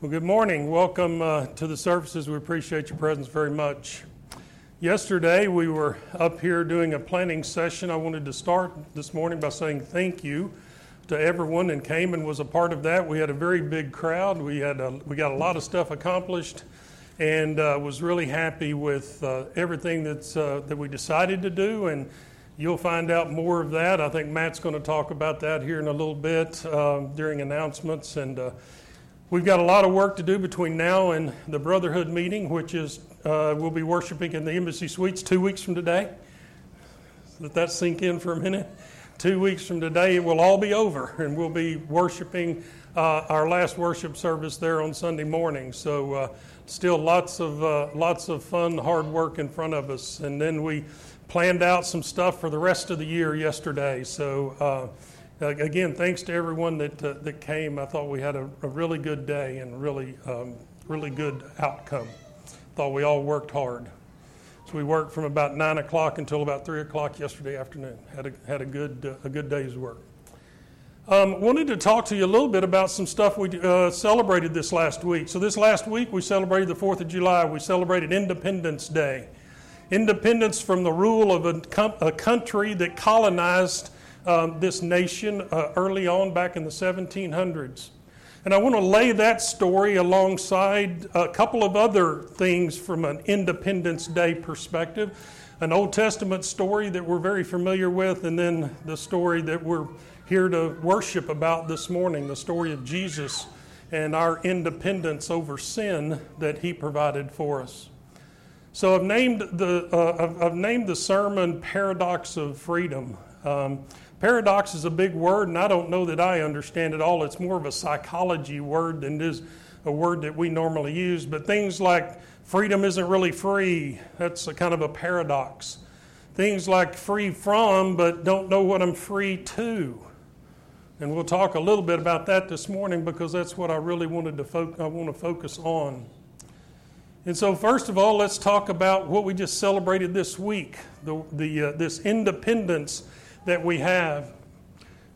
Well, good morning. Welcome uh, to the services. We appreciate your presence very much. Yesterday, we were up here doing a planning session. I wanted to start this morning by saying thank you to everyone and came and was a part of that. We had a very big crowd. We had a, we got a lot of stuff accomplished, and uh, was really happy with uh, everything that's uh, that we decided to do. And you'll find out more of that. I think Matt's going to talk about that here in a little bit um, during announcements and. We've got a lot of work to do between now and the Brotherhood meeting, which is uh, we'll be worshiping in the Embassy Suites two weeks from today. Let that sink in for a minute. Two weeks from today, it will all be over, and we'll be worshiping uh, our last worship service there on Sunday morning. So, uh, still lots of uh, lots of fun, hard work in front of us. And then we planned out some stuff for the rest of the year yesterday. So uh, again, thanks to everyone that, uh, that came. I thought we had a, a really good day and really, um, really good outcome. Thought we all worked hard. So we worked from about 9 o'clock until about 3 o'clock yesterday afternoon. Had a, had a, good, uh, a good day's work. Um, wanted to talk to you a little bit about some stuff we uh, celebrated this last week. So, this last week we celebrated the 4th of July. We celebrated Independence Day. Independence from the rule of a, com- a country that colonized um, this nation uh, early on back in the 1700s. And I want to lay that story alongside a couple of other things from an Independence Day perspective an Old Testament story that we're very familiar with, and then the story that we're here to worship about this morning the story of Jesus and our independence over sin that he provided for us. So I've named the, uh, I've, I've, named the sermon Paradox of Freedom. Um, Paradox is a big word, and I don't know that I understand it all. It's more of a psychology word than it is a word that we normally use. But things like freedom isn't really free, that's a kind of a paradox. Things like free from, but don't know what I'm free to. And we'll talk a little bit about that this morning because that's what I really wanted to fo- I want to focus on. And so, first of all, let's talk about what we just celebrated this week the, the, uh, this independence that we have.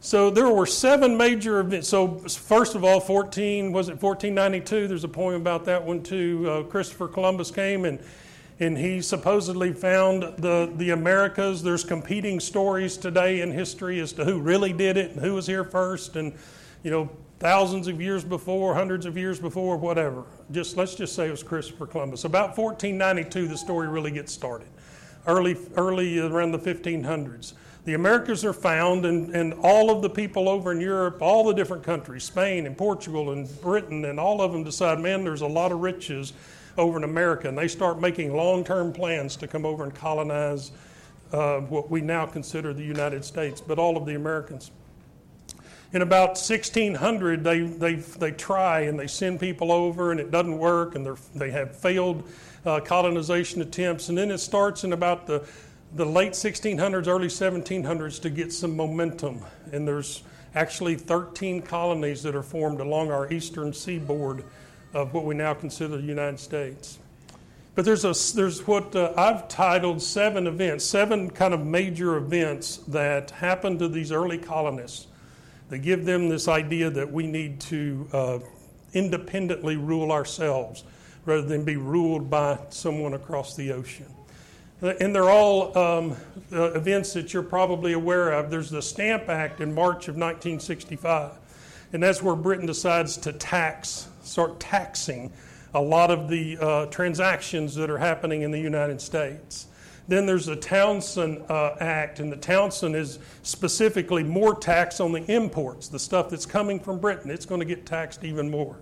So there were seven major events. So first of all, 14 was it 1492? There's a poem about that one too. Uh, Christopher Columbus came and and he supposedly found the the Americas. There's competing stories today in history as to who really did it and who was here first, and you know thousands of years before, hundreds of years before, whatever. Just let's just say it was Christopher Columbus. About 1492, the story really gets started. Early early around the 1500s the Americas are found, and, all of the people over in Europe, all the different countries, Spain and Portugal and Britain, and all of them decide, man, there's a lot of riches over in America. And they start making long term plans to come over and colonize uh, what we now consider the United States, but all of the Americans. In about 1600, they, they, they try and they send people over, and it doesn't work, and they have failed uh, colonization attempts. And then it starts in about the the late 1600s, early 1700s to get some momentum. And there's actually 13 colonies that are formed along our eastern seaboard of what we now consider the United States. But there's, a, there's what uh, I've titled seven events, seven kind of major events that happened to these early colonists that give them this idea that we need to uh, independently rule ourselves rather than be ruled by someone across the ocean. And they're all um, uh, events that you're probably aware of. There's the Stamp Act in March of 1965, and that's where Britain decides to tax, start taxing a lot of the uh, transactions that are happening in the United States. Then there's the Townshend uh, Act, and the Townshend is specifically more tax on the imports, the stuff that's coming from Britain. It's going to get taxed even more.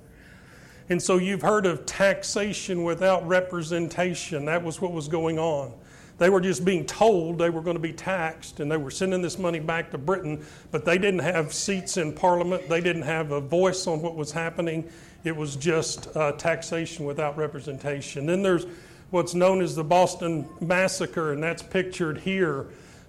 And so you've heard of taxation without representation. That was what was going on. They were just being told they were going to be taxed and they were sending this money back to Britain, but they didn't have seats in Parliament. They didn't have a voice on what was happening. It was just uh, taxation without representation. Then there's what's known as the Boston Massacre, and that's pictured here.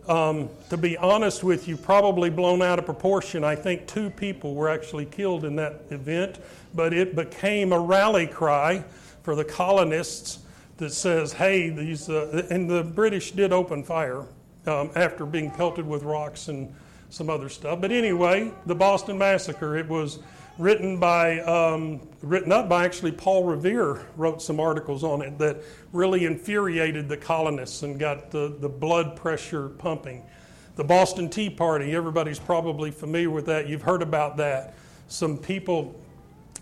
Um, to be honest with you, probably blown out of proportion. I think two people were actually killed in that event, but it became a rally cry for the colonists that says, hey, these, uh, and the British did open fire um, after being pelted with rocks and some other stuff. But anyway, the Boston Massacre, it was written by um, written up by actually Paul Revere wrote some articles on it that really infuriated the colonists and got the, the blood pressure pumping. The Boston Tea Party, everybody's probably familiar with that. You've heard about that. Some people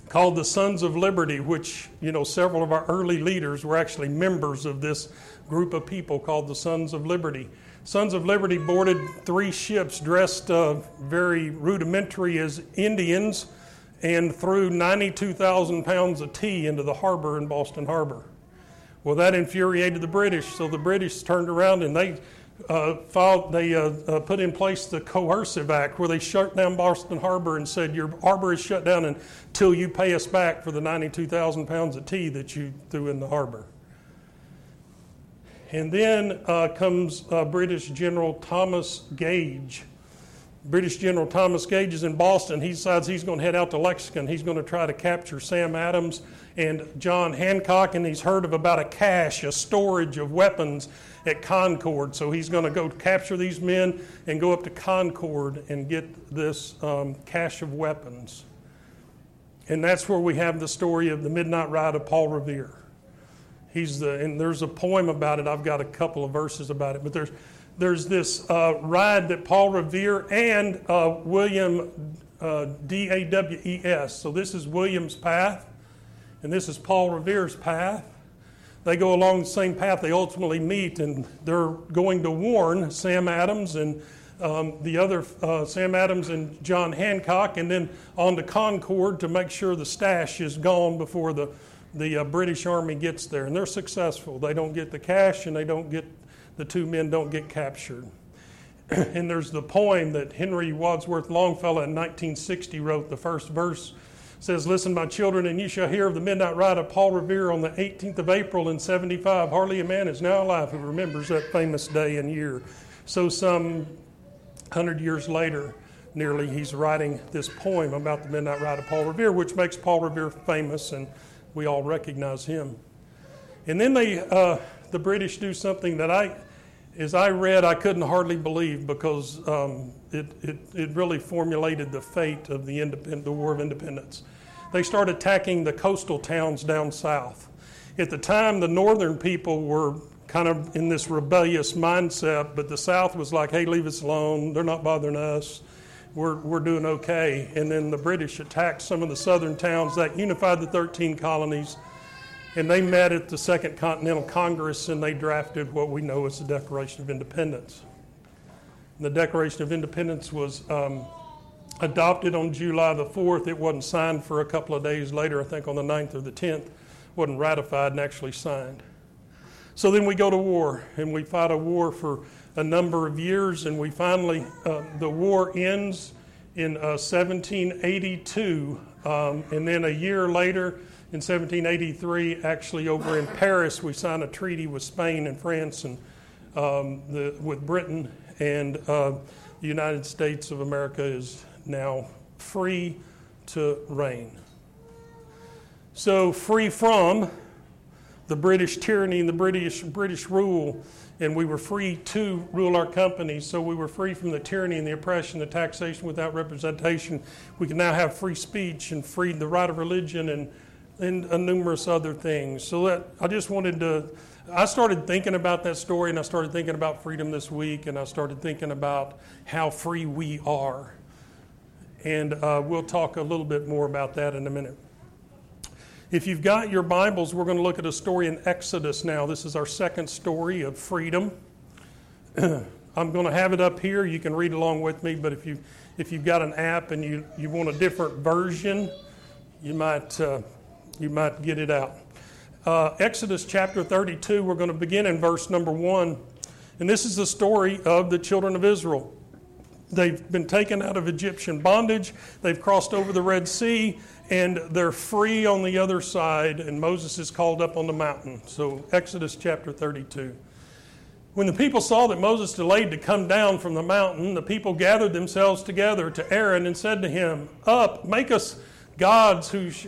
called the Sons of Liberty, which, you know, several of our early leaders were actually members of this group of people called the Sons of Liberty. Sons of Liberty boarded three ships dressed uh, very rudimentary as Indians and threw 92,000 pounds of tea into the harbor in Boston Harbor. Well, that infuriated the British, so the British turned around and they uh, filed, they uh, uh, put in place the Coercive Act, where they shut down Boston Harbor and said your harbor is shut down until you pay us back for the 92,000 pounds of tea that you threw in the harbor. And then uh, comes uh, British General Thomas Gage. British General Thomas Gage is in Boston. He decides he's going to head out to Lexington. He's going to try to capture Sam Adams and John Hancock, and he's heard of about a cache, a storage of weapons at Concord. So he's going to go capture these men and go up to Concord and get this um, cache of weapons. And that's where we have the story of the midnight ride of Paul Revere. He's the, and there's a poem about it. I've got a couple of verses about it, but there's, there's this uh, ride that Paul Revere and uh, William uh, D A W E S. So this is William's path, and this is Paul Revere's path. They go along the same path. They ultimately meet, and they're going to warn Sam Adams and um, the other uh, Sam Adams and John Hancock, and then on to Concord to make sure the stash is gone before the the uh, British Army gets there, and they're successful. They don't get the cash, and they don't get the two men don't get captured. and there's the poem that Henry Wadsworth Longfellow in 1960 wrote. The first verse says, "Listen, my children, and you shall hear of the midnight ride of Paul Revere on the 18th of April in 75. Hardly a man is now alive who remembers that famous day and year." So some hundred years later, nearly, he's writing this poem about the midnight ride of Paul Revere, which makes Paul Revere famous and we all recognize him. And then they, uh, the British do something that I, as I read, I couldn't hardly believe because um, it, it, it really formulated the fate of the, independ- the War of Independence. They started attacking the coastal towns down south. At the time, the northern people were kind of in this rebellious mindset, but the South was like, hey, leave us alone. They're not bothering us we're, we're doing okay. And then the British attacked some of the southern towns that unified the 13 colonies. And they met at the Second Continental Congress and they drafted what we know as the Declaration of Independence. And the Declaration of Independence was um, adopted on July the 4th. It wasn't signed for a couple of days later, I think on the 9th or the 10th. wasn't ratified and actually signed. So then we go to war and we fight a war for a number of years, and we finally, uh, the war ends in uh, 1782, um, and then a year later, in 1783, actually over in Paris, we signed a treaty with Spain and France and um, the, with Britain, and uh, the United States of America is now free to reign. So, free from the British tyranny and the British, British rule and we were free to rule our companies. So we were free from the tyranny and the oppression, the taxation without representation. We can now have free speech and free the right of religion and and uh, numerous other things. So that I just wanted to. I started thinking about that story, and I started thinking about freedom this week, and I started thinking about how free we are. And uh, we'll talk a little bit more about that in a minute. If you've got your Bibles, we're going to look at a story in Exodus now. This is our second story of freedom. I'm going to have it up here. You can read along with me, but if, you, if you've got an app and you, you want a different version, you might, uh, you might get it out. Uh, Exodus chapter 32, we're going to begin in verse number 1. And this is the story of the children of Israel. They've been taken out of Egyptian bondage. They've crossed over the Red Sea and they're free on the other side, and Moses is called up on the mountain. So, Exodus chapter 32. When the people saw that Moses delayed to come down from the mountain, the people gathered themselves together to Aaron and said to him, Up, make us gods who, sh-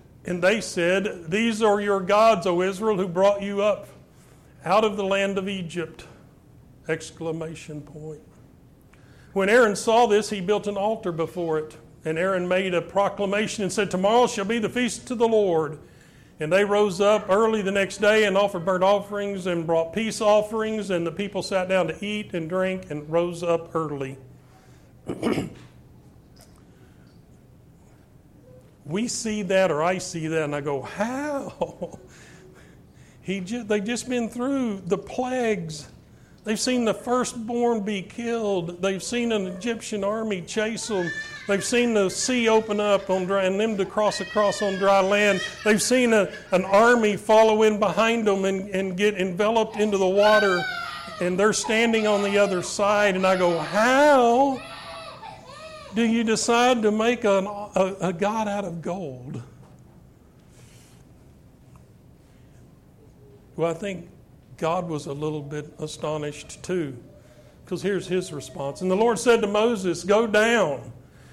and they said, These are your gods, O Israel, who brought you up out of the land of Egypt. Exclamation point. When Aaron saw this, he built an altar before it. And Aaron made a proclamation and said, Tomorrow shall be the feast to the Lord. And they rose up early the next day and offered burnt offerings and brought peace offerings. And the people sat down to eat and drink and rose up early. we see that, or I see that, and I go, How? He just, they've just been through the plagues. They've seen the firstborn be killed. They've seen an Egyptian army chase them. They've seen the sea open up on dry, and them to cross across on dry land. They've seen a, an army follow in behind them and, and get enveloped into the water, and they're standing on the other side. And I go, How do you decide to make an, a, a God out of gold? Well, I think God was a little bit astonished too. Because here's his response. And the Lord said to Moses, Go down,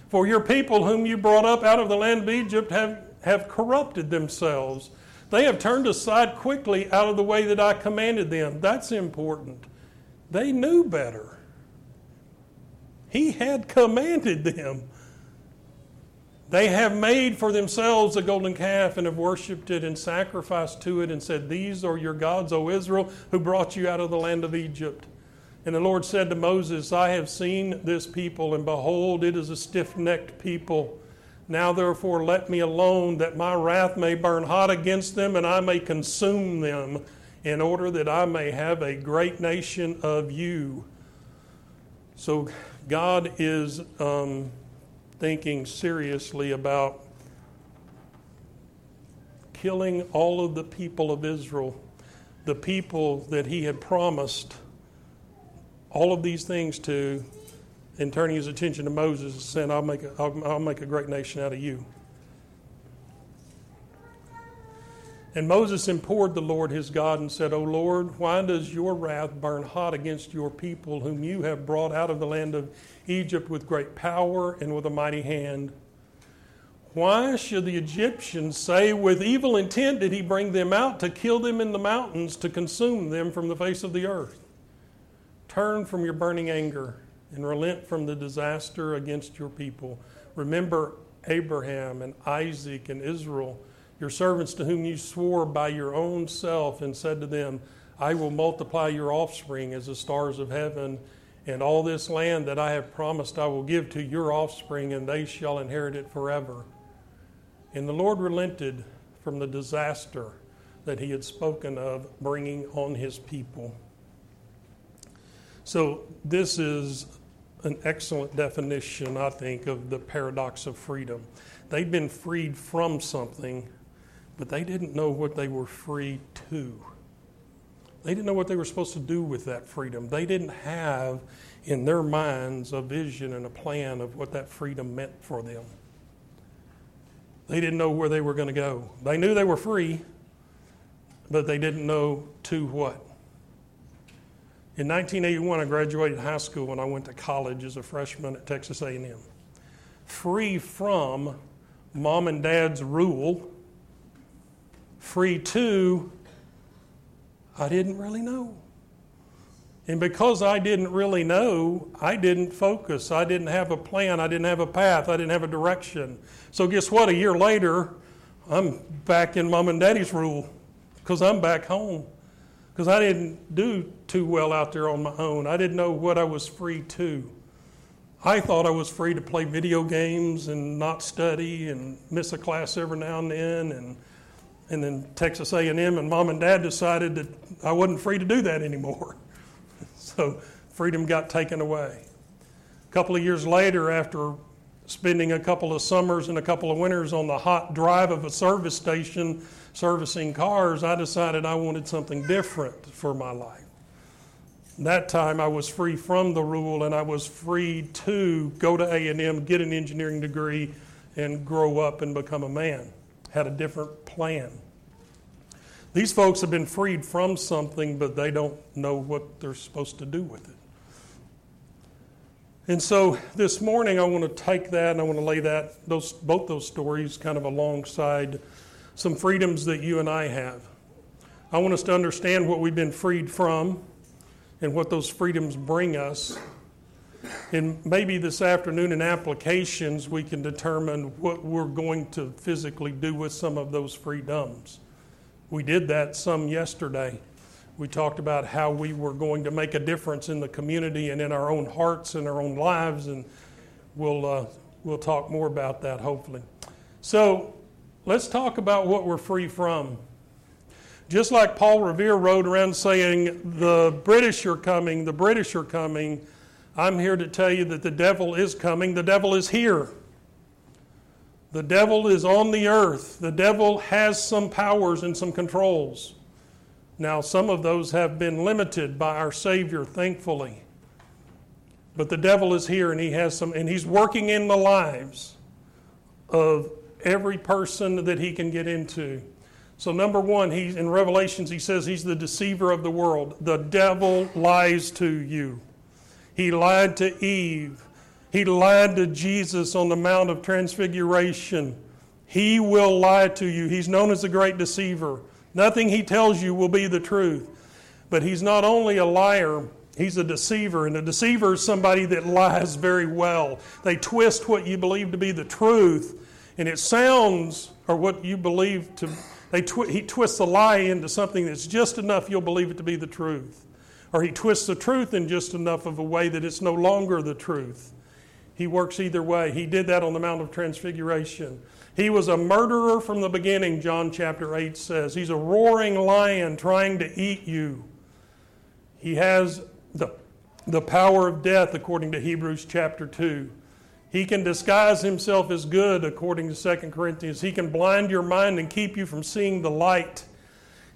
for your people whom you brought up out of the land of Egypt have, have corrupted themselves. They have turned aside quickly out of the way that I commanded them. That's important. They knew better. He had commanded them. They have made for themselves a golden calf and have worshipped it and sacrificed to it and said, These are your gods, O Israel, who brought you out of the land of Egypt. And the Lord said to Moses, I have seen this people, and behold, it is a stiff necked people. Now therefore let me alone, that my wrath may burn hot against them, and I may consume them, in order that I may have a great nation of you. So God is. Um, thinking seriously about killing all of the people of Israel, the people that he had promised all of these things to, and turning his attention to Moses and saying, I'll make a, I'll, I'll make a great nation out of you. And Moses implored the Lord his God and said, O Lord, why does your wrath burn hot against your people, whom you have brought out of the land of Egypt with great power and with a mighty hand? Why should the Egyptians say, With evil intent did he bring them out to kill them in the mountains, to consume them from the face of the earth? Turn from your burning anger and relent from the disaster against your people. Remember Abraham and Isaac and Israel your servants to whom you swore by your own self and said to them, I will multiply your offspring as the stars of heaven, and all this land that I have promised I will give to your offspring, and they shall inherit it forever. And the Lord relented from the disaster that he had spoken of bringing on his people. So, this is an excellent definition, I think, of the paradox of freedom. They've been freed from something but they didn't know what they were free to. They didn't know what they were supposed to do with that freedom. They didn't have in their minds a vision and a plan of what that freedom meant for them. They didn't know where they were going to go. They knew they were free, but they didn't know to what. In 1981, I graduated high school and I went to college as a freshman at Texas A&M. Free from mom and dad's rule free to, I didn't really know. And because I didn't really know, I didn't focus. I didn't have a plan. I didn't have a path. I didn't have a direction. So, guess what? A year later, I'm back in mom and daddy's rule because I'm back home. Because I didn't do too well out there on my own. I didn't know what I was free to. I thought I was free to play video games and not study and miss a class every now and then and and then Texas A&M and mom and dad decided that I wasn't free to do that anymore. so freedom got taken away. A couple of years later, after spending a couple of summers and a couple of winters on the hot drive of a service station servicing cars, I decided I wanted something different for my life. that time I was free from the rule and I was free to go to A&M, get an engineering degree, and grow up and become a man. Had a different plan. These folks have been freed from something, but they don't know what they're supposed to do with it. And so this morning I want to take that and I want to lay that those both those stories kind of alongside some freedoms that you and I have. I want us to understand what we've been freed from and what those freedoms bring us. And maybe this afternoon in applications, we can determine what we're going to physically do with some of those freedoms. We did that some yesterday. We talked about how we were going to make a difference in the community and in our own hearts and our own lives, and we'll, uh, we'll talk more about that hopefully. So let's talk about what we're free from. Just like Paul Revere rode around saying, The British are coming, the British are coming, I'm here to tell you that the devil is coming. The devil is here. The devil is on the earth. The devil has some powers and some controls. Now, some of those have been limited by our Savior, thankfully. But the devil is here and he has some, and he's working in the lives of every person that he can get into. So, number one, he's, in Revelations, he says he's the deceiver of the world. The devil lies to you. He lied to Eve. He lied to Jesus on the Mount of Transfiguration. He will lie to you. He's known as the great deceiver. Nothing he tells you will be the truth. But he's not only a liar, he's a deceiver. And a deceiver is somebody that lies very well. They twist what you believe to be the truth, and it sounds, or what you believe to they twi- he twists a lie into something that's just enough you'll believe it to be the truth. Or he twists the truth in just enough of a way that it's no longer the truth. He works either way. He did that on the Mount of Transfiguration. He was a murderer from the beginning, John chapter 8 says. He's a roaring lion trying to eat you. He has the, the power of death, according to Hebrews chapter 2. He can disguise himself as good, according to 2 Corinthians. He can blind your mind and keep you from seeing the light.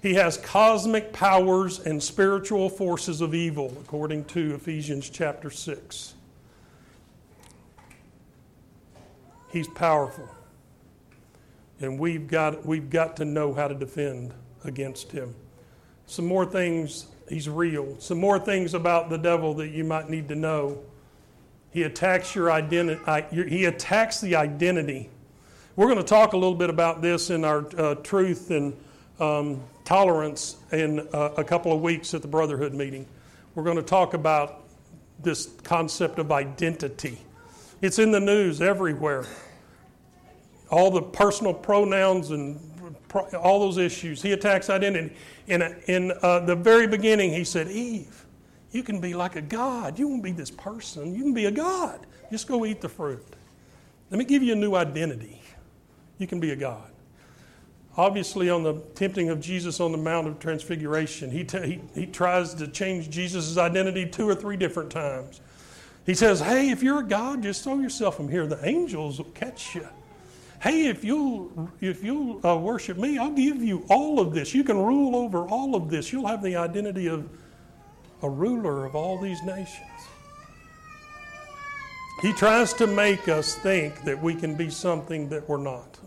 He has cosmic powers and spiritual forces of evil, according to Ephesians chapter 6. He's powerful. And we've got, we've got to know how to defend against him. Some more things, he's real. Some more things about the devil that you might need to know. He attacks your identity. He attacks the identity. We're going to talk a little bit about this in our uh, truth and um, tolerance in uh, a couple of weeks at the Brotherhood meeting. We're going to talk about this concept of identity. It's in the news everywhere. All the personal pronouns and pro- all those issues. He attacks identity. In, in uh, the very beginning, he said, Eve, you can be like a God. You won't be this person. You can be a God. Just go eat the fruit. Let me give you a new identity. You can be a God. Obviously, on the tempting of Jesus on the Mount of Transfiguration, he, t- he, he tries to change Jesus' identity two or three different times. He says, Hey, if you're a God, just throw yourself from here. The angels will catch you. Hey, if you'll, if you'll uh, worship me, I'll give you all of this. You can rule over all of this. You'll have the identity of a ruler of all these nations. He tries to make us think that we can be something that we're not.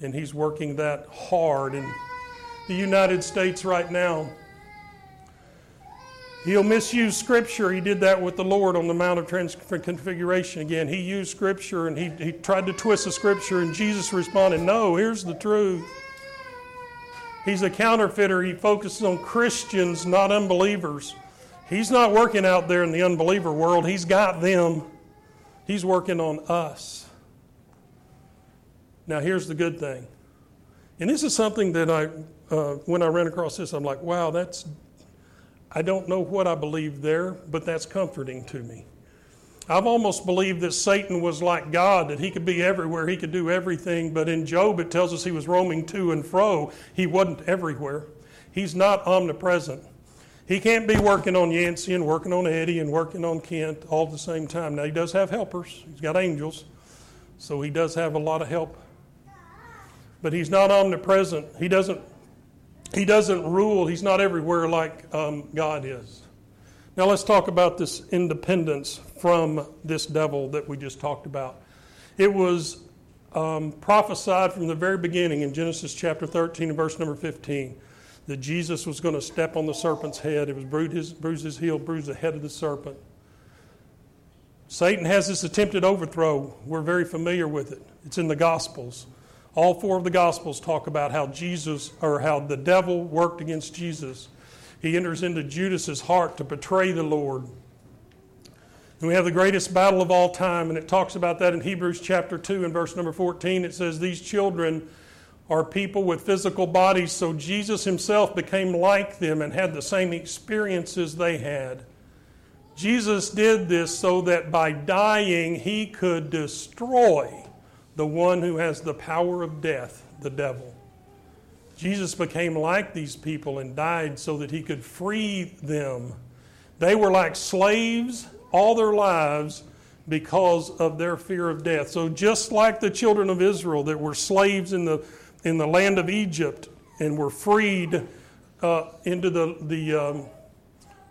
And he's working that hard in the United States right now. He'll misuse Scripture. He did that with the Lord on the Mount of Transfiguration again. He used Scripture and he, he tried to twist the Scripture, and Jesus responded, No, here's the truth. He's a counterfeiter. He focuses on Christians, not unbelievers. He's not working out there in the unbeliever world, he's got them. He's working on us. Now, here's the good thing. And this is something that I, uh, when I ran across this, I'm like, wow, that's, I don't know what I believe there, but that's comforting to me. I've almost believed that Satan was like God, that he could be everywhere, he could do everything. But in Job, it tells us he was roaming to and fro. He wasn't everywhere. He's not omnipresent. He can't be working on Yancey and working on Eddie and working on Kent all at the same time. Now, he does have helpers, he's got angels, so he does have a lot of help. But he's not omnipresent. He doesn't, he doesn't rule, he's not everywhere like um, God is. Now let's talk about this independence from this devil that we just talked about. It was um, prophesied from the very beginning in Genesis chapter 13 and verse number 15 that Jesus was going to step on the serpent's head. It was bruise his, bruise his heel, bruise the head of the serpent. Satan has this attempted overthrow. We're very familiar with it. It's in the Gospels. All four of the Gospels talk about how Jesus, or how the devil worked against Jesus. He enters into Judas's heart to betray the Lord. And we have the greatest battle of all time, and it talks about that in Hebrews chapter 2 and verse number 14. It says, These children are people with physical bodies, so Jesus himself became like them and had the same experiences they had. Jesus did this so that by dying he could destroy the one who has the power of death, the devil. Jesus became like these people and died so that he could free them. They were like slaves all their lives because of their fear of death. So, just like the children of Israel that were slaves in the, in the land of Egypt and were freed uh, into the, the um,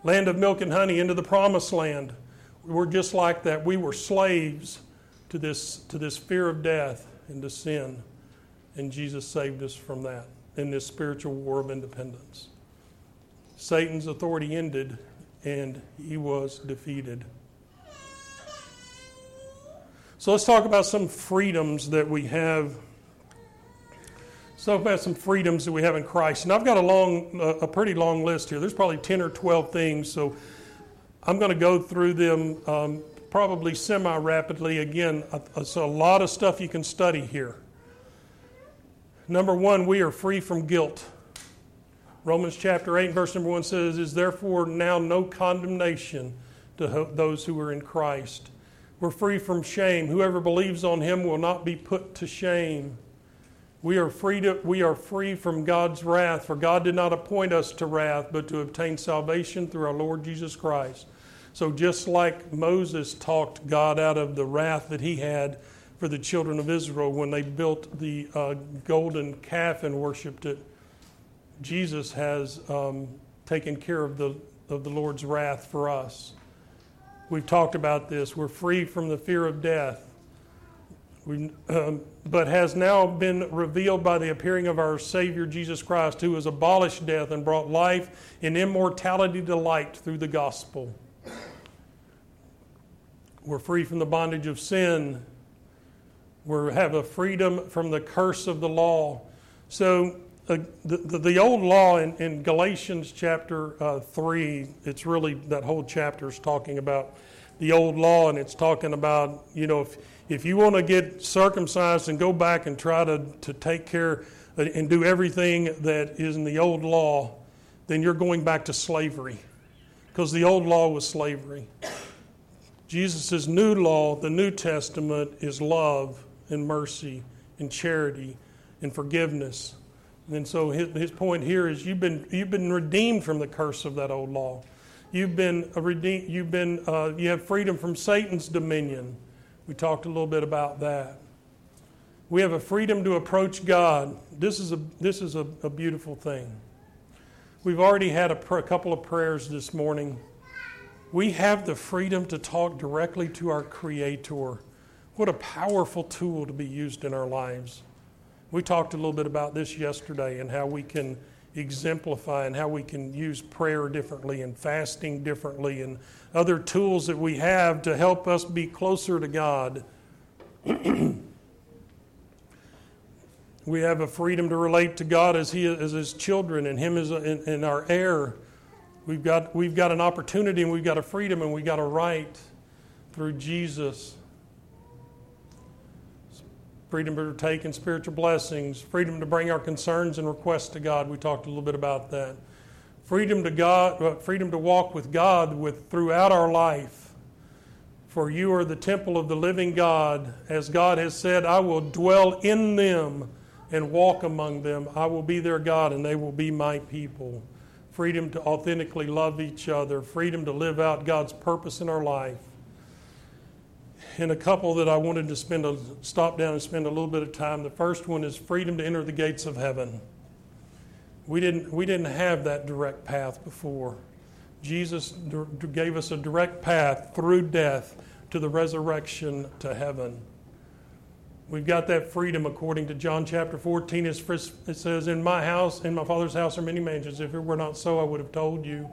land of milk and honey, into the promised land, we're just like that. We were slaves to this, to this fear of death and to sin. And Jesus saved us from that in this spiritual war of independence. Satan's authority ended and he was defeated. So let's talk about some freedoms that we have. Talk about some freedoms that we have in Christ. And I've got a long, a pretty long list here. There's probably 10 or 12 things. So I'm going to go through them um, probably semi rapidly. Again, it's a lot of stuff you can study here. Number one, we are free from guilt. Romans chapter 8, verse number 1 says, Is therefore now no condemnation to those who are in Christ. We're free from shame. Whoever believes on him will not be put to shame. We are free to, we are free from God's wrath, for God did not appoint us to wrath, but to obtain salvation through our Lord Jesus Christ. So just like Moses talked God out of the wrath that he had for the children of Israel when they built the uh, golden calf and worshipped it, Jesus has um, taken care of the, of the Lord's wrath for us. We've talked about this. We're free from the fear of death. We, um, but has now been revealed by the appearing of our Savior Jesus Christ, who has abolished death and brought life and immortality to light through the gospel. We're free from the bondage of sin. We have a freedom from the curse of the law. So uh, the, the, the, old law in, in Galatians chapter uh, 3, it's really that whole chapter is talking about the old law, and it's talking about, you know, if, if you want to get circumcised and go back and try to, to take care uh, and do everything that is in the old law, then you're going back to slavery because the old law was slavery. Jesus' new law, the New Testament, is love and mercy and charity and forgiveness and so his, his point here is you've been, you've been redeemed from the curse of that old law. You've been redeemed, you've been, uh, you have freedom from Satan's dominion. We talked a little bit about that. We have a freedom to approach God. This is a, this is a, a beautiful thing. We've already had a, pr- a couple of prayers this morning. We have the freedom to talk directly to our Creator. What a powerful tool to be used in our lives. We talked a little bit about this yesterday and how we can exemplify and how we can use prayer differently and fasting differently and other tools that we have to help us be closer to God. we have a freedom to relate to God as He as His children and Him as in, in our heir. We've got we've got an opportunity and we've got a freedom and we've got a right through Jesus freedom to take in spiritual blessings, freedom to bring our concerns and requests to God. We talked a little bit about that. Freedom to God, uh, freedom to walk with God with throughout our life. For you are the temple of the living God, as God has said, I will dwell in them and walk among them. I will be their God and they will be my people. Freedom to authentically love each other, freedom to live out God's purpose in our life and a couple that I wanted to spend a stop down and spend a little bit of time. The first one is freedom to enter the gates of heaven. We didn't we didn't have that direct path before. Jesus gave us a direct path through death to the resurrection to heaven. We've got that freedom according to John chapter 14. It says, In my house, in my Father's house are many mansions. If it were not so, I would have told you.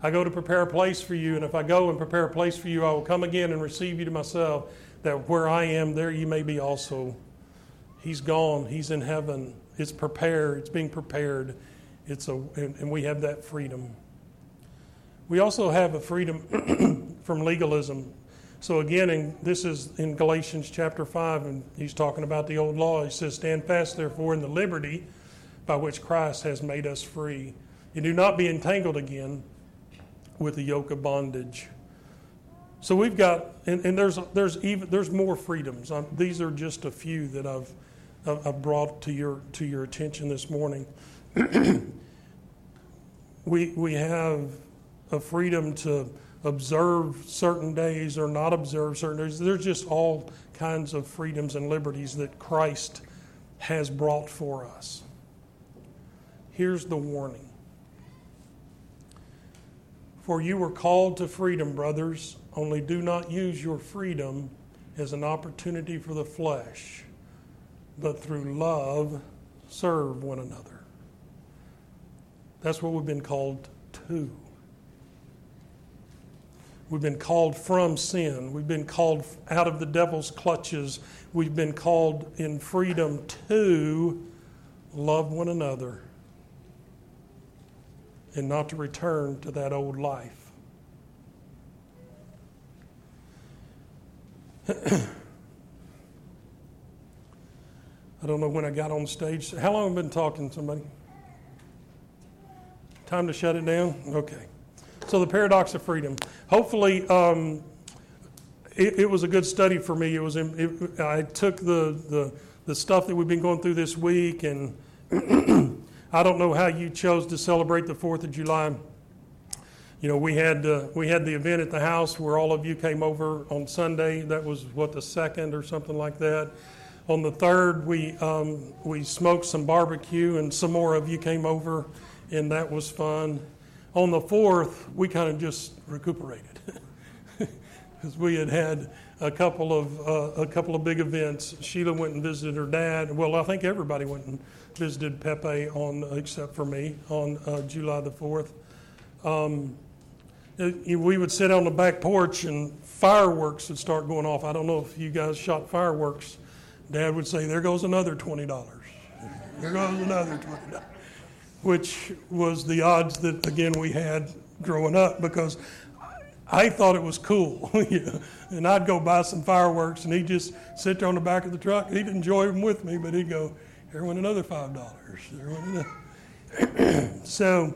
I go to prepare a place for you, and if I go and prepare a place for you, I will come again and receive you to myself, that where I am, there you may be also. He's gone, He's in heaven. It's prepared, it's being prepared. It's a, and we have that freedom. We also have a freedom from legalism. So again, in, this is in Galatians chapter 5, and he's talking about the old law. He says, Stand fast, therefore, in the liberty by which Christ has made us free. And do not be entangled again with the yoke of bondage. So we've got, and, and there's there's even there's more freedoms. Um, these are just a few that I've I've brought to your to your attention this morning. we we have a freedom to observe certain days or not observe certain days. There's just all kinds of freedoms and liberties that Christ has brought for us. Here's the warning For you were called to freedom, brothers, only do not use your freedom as an opportunity for the flesh, but through love serve one another. That's what we've been called to. We've been called from sin. We've been called out of the devil's clutches. We've been called in freedom to love one another and not to return to that old life. I don't know when I got on stage. How long have I been talking, somebody? Time to shut it down? Okay. So, the paradox of freedom. Hopefully, um, it, it, was a good study for me. It was. It, I took the, the the stuff that we've been going through this week, and I don't know how you chose to celebrate the Fourth of July. You know, we had uh, we had the event at the house where all of you came over on Sunday. That was what the second or something like that. On the third, we um, we smoked some barbecue, and some more of you came over, and that was fun. On the fourth, we kind of just recuperated because we had had a couple of uh, a couple of big events. Sheila went and visited her dad. Well, I think everybody went and visited Pepe on except for me on uh, July the fourth. Um, we would sit on the back porch and fireworks would start going off. I don't know if you guys shot fireworks. Dad would say, "There goes another twenty dollars. There goes another twenty dollars." Which was the odds that, again, we had growing up because I thought it was cool. and I'd go buy some fireworks and he'd just sit there on the back of the truck. And he'd enjoy them with me, but he'd go, here went another $5. so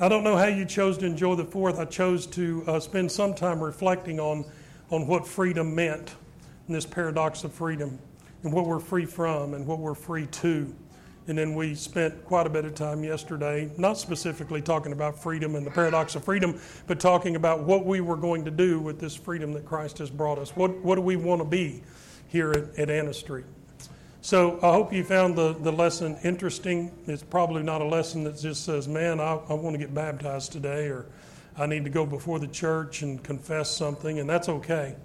I don't know how you chose to enjoy the fourth. I chose to uh, spend some time reflecting on, on what freedom meant and this paradox of freedom and what we're free from and what we're free to. And then we spent quite a bit of time yesterday, not specifically talking about freedom and the paradox of freedom, but talking about what we were going to do with this freedom that Christ has brought us. What, what do we want to be here at, at Anna Street? So I hope you found the, the lesson interesting. It's probably not a lesson that just says, man, I, I want to get baptized today, or I need to go before the church and confess something, and that's okay.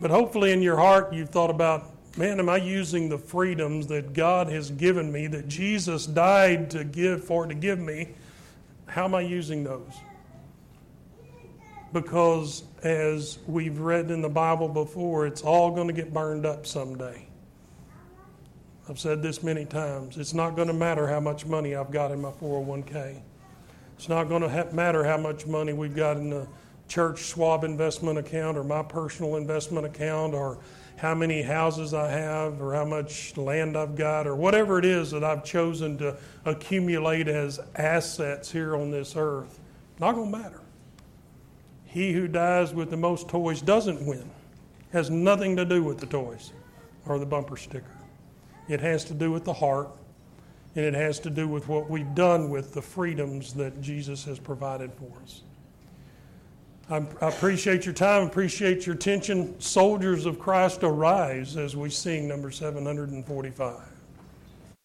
But hopefully in your heart, you've thought about man, am I using the freedoms that God has given me, that Jesus died to give for to give me? How am I using those? Because as we've read in the Bible before, it's all going to get burned up someday. I've said this many times. It's not going to matter how much money I've got in my 401k. It's not going to ha- matter how much money we've got in the church Schwab investment account or my personal investment account or how many houses I have or how much land I've got or whatever it is that I've chosen to accumulate as assets here on this earth. Not going to matter. He who dies with the most toys doesn't win. Has nothing to do with the toys or the bumper sticker. It has to do with the heart and it has to do with what we've done with the freedoms that Jesus has provided for us. I appreciate your time, appreciate your attention. Soldiers of Christ arise as we sing number 745.